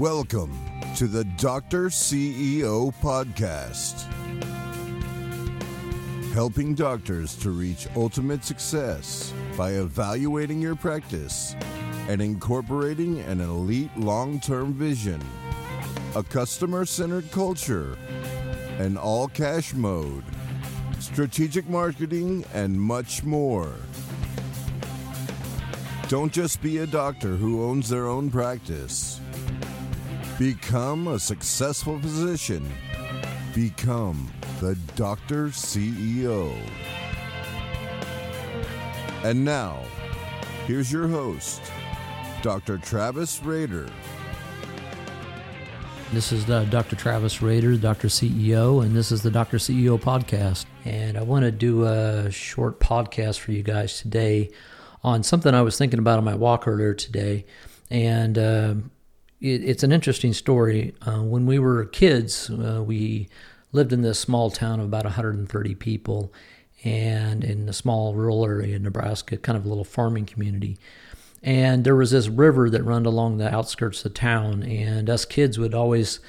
Welcome to the Dr. CEO Podcast, helping doctors to reach ultimate success by evaluating your practice and incorporating an elite long term vision, a customer centered culture, an all cash mode, strategic marketing, and much more. Don't just be a doctor who owns their own practice. Become a successful physician. Become the Doctor CEO. And now, here's your host, Dr. Travis Rader. This is uh, Dr. Travis Rader, Dr. CEO, and this is the Dr. CEO podcast. And I want to do a short podcast for you guys today on something I was thinking about on my walk earlier today. And uh, it, it's an interesting story. Uh, when we were kids, uh, we lived in this small town of about 130 people and in a small rural area in Nebraska, kind of a little farming community. And there was this river that ran along the outskirts of town, and us kids would always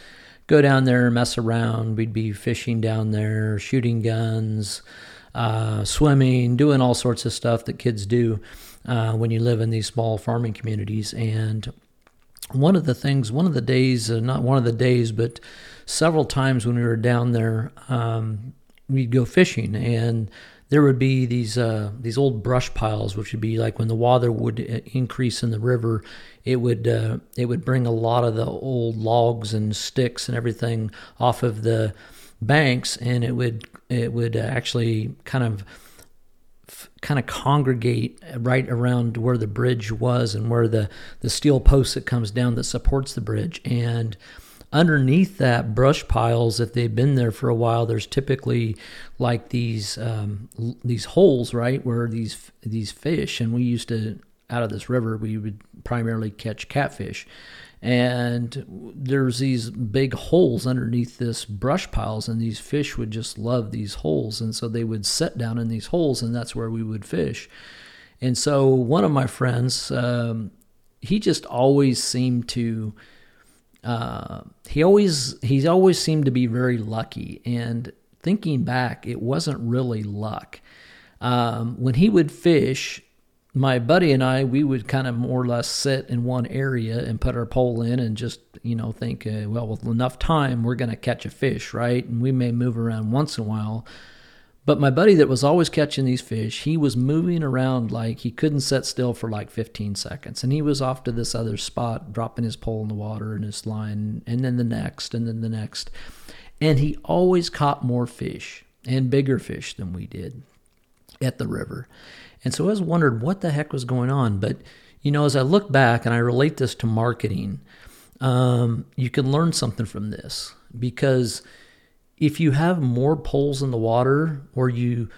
go down there mess around. We'd be fishing down there, shooting guns, uh, swimming, doing all sorts of stuff that kids do uh, when you live in these small farming communities. And one of the things, one of the days, uh, not one of the days, but several times when we were down there, um, we'd go fishing and there would be these uh, these old brush piles, which would be like when the water would uh, increase in the river, it would uh, it would bring a lot of the old logs and sticks and everything off of the banks, and it would it would actually kind of kind of congregate right around where the bridge was and where the the steel post that comes down that supports the bridge. And underneath that brush piles if they've been there for a while there's typically like these um, these holes right where these these fish and we used to out of this river we would primarily catch catfish. And there's these big holes underneath this brush piles and these fish would just love these holes. And so they would sit down in these holes and that's where we would fish. And so one of my friends um, he just always seemed to uh, he always he's always seemed to be very lucky. And thinking back it wasn't really luck. Um, when he would fish my buddy and I, we would kind of more or less sit in one area and put our pole in and just, you know, think, uh, well, with enough time, we're going to catch a fish, right? And we may move around once in a while. But my buddy that was always catching these fish, he was moving around like he couldn't sit still for like 15 seconds. And he was off to this other spot, dropping his pole in the water and his line, and then the next, and then the next. And he always caught more fish and bigger fish than we did at the river. And so I was wondered what the heck was going on. But, you know, as I look back and I relate this to marketing, um, you can learn something from this because if you have more poles in the water or you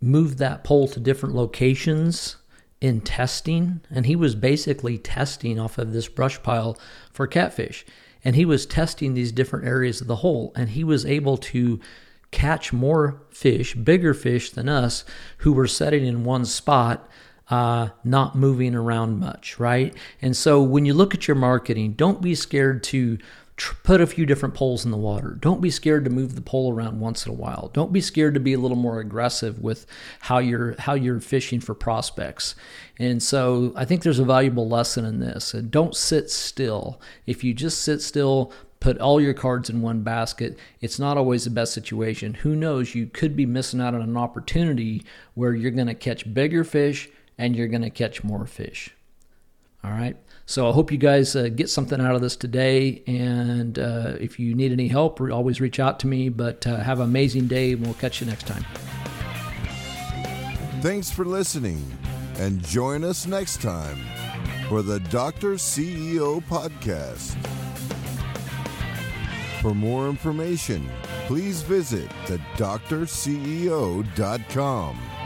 move that pole to different locations in testing, and he was basically testing off of this brush pile for catfish. And he was testing these different areas of the hole, and he was able to catch more fish, bigger fish than us, who were setting in one spot, uh, not moving around much, right? And so when you look at your marketing, don't be scared to tr- put a few different poles in the water. Don't be scared to move the pole around once in a while. Don't be scared to be a little more aggressive with how you're how you're fishing for prospects. And so I think there's a valuable lesson in this. Don't sit still. If you just sit still, put all your cards in one basket, it's not always the best situation. Who knows? You could be missing out on an opportunity where you're going to catch bigger fish and you're going to catch more fish. All right. So I hope you guys uh, get something out of this today. And uh, if you need any help, always reach out to me. But uh, have an amazing day, and we'll catch you next time. Thanks for listening, and join us next time for the Dr. CEO podcast. For more information, please visit thedoctorceo.com.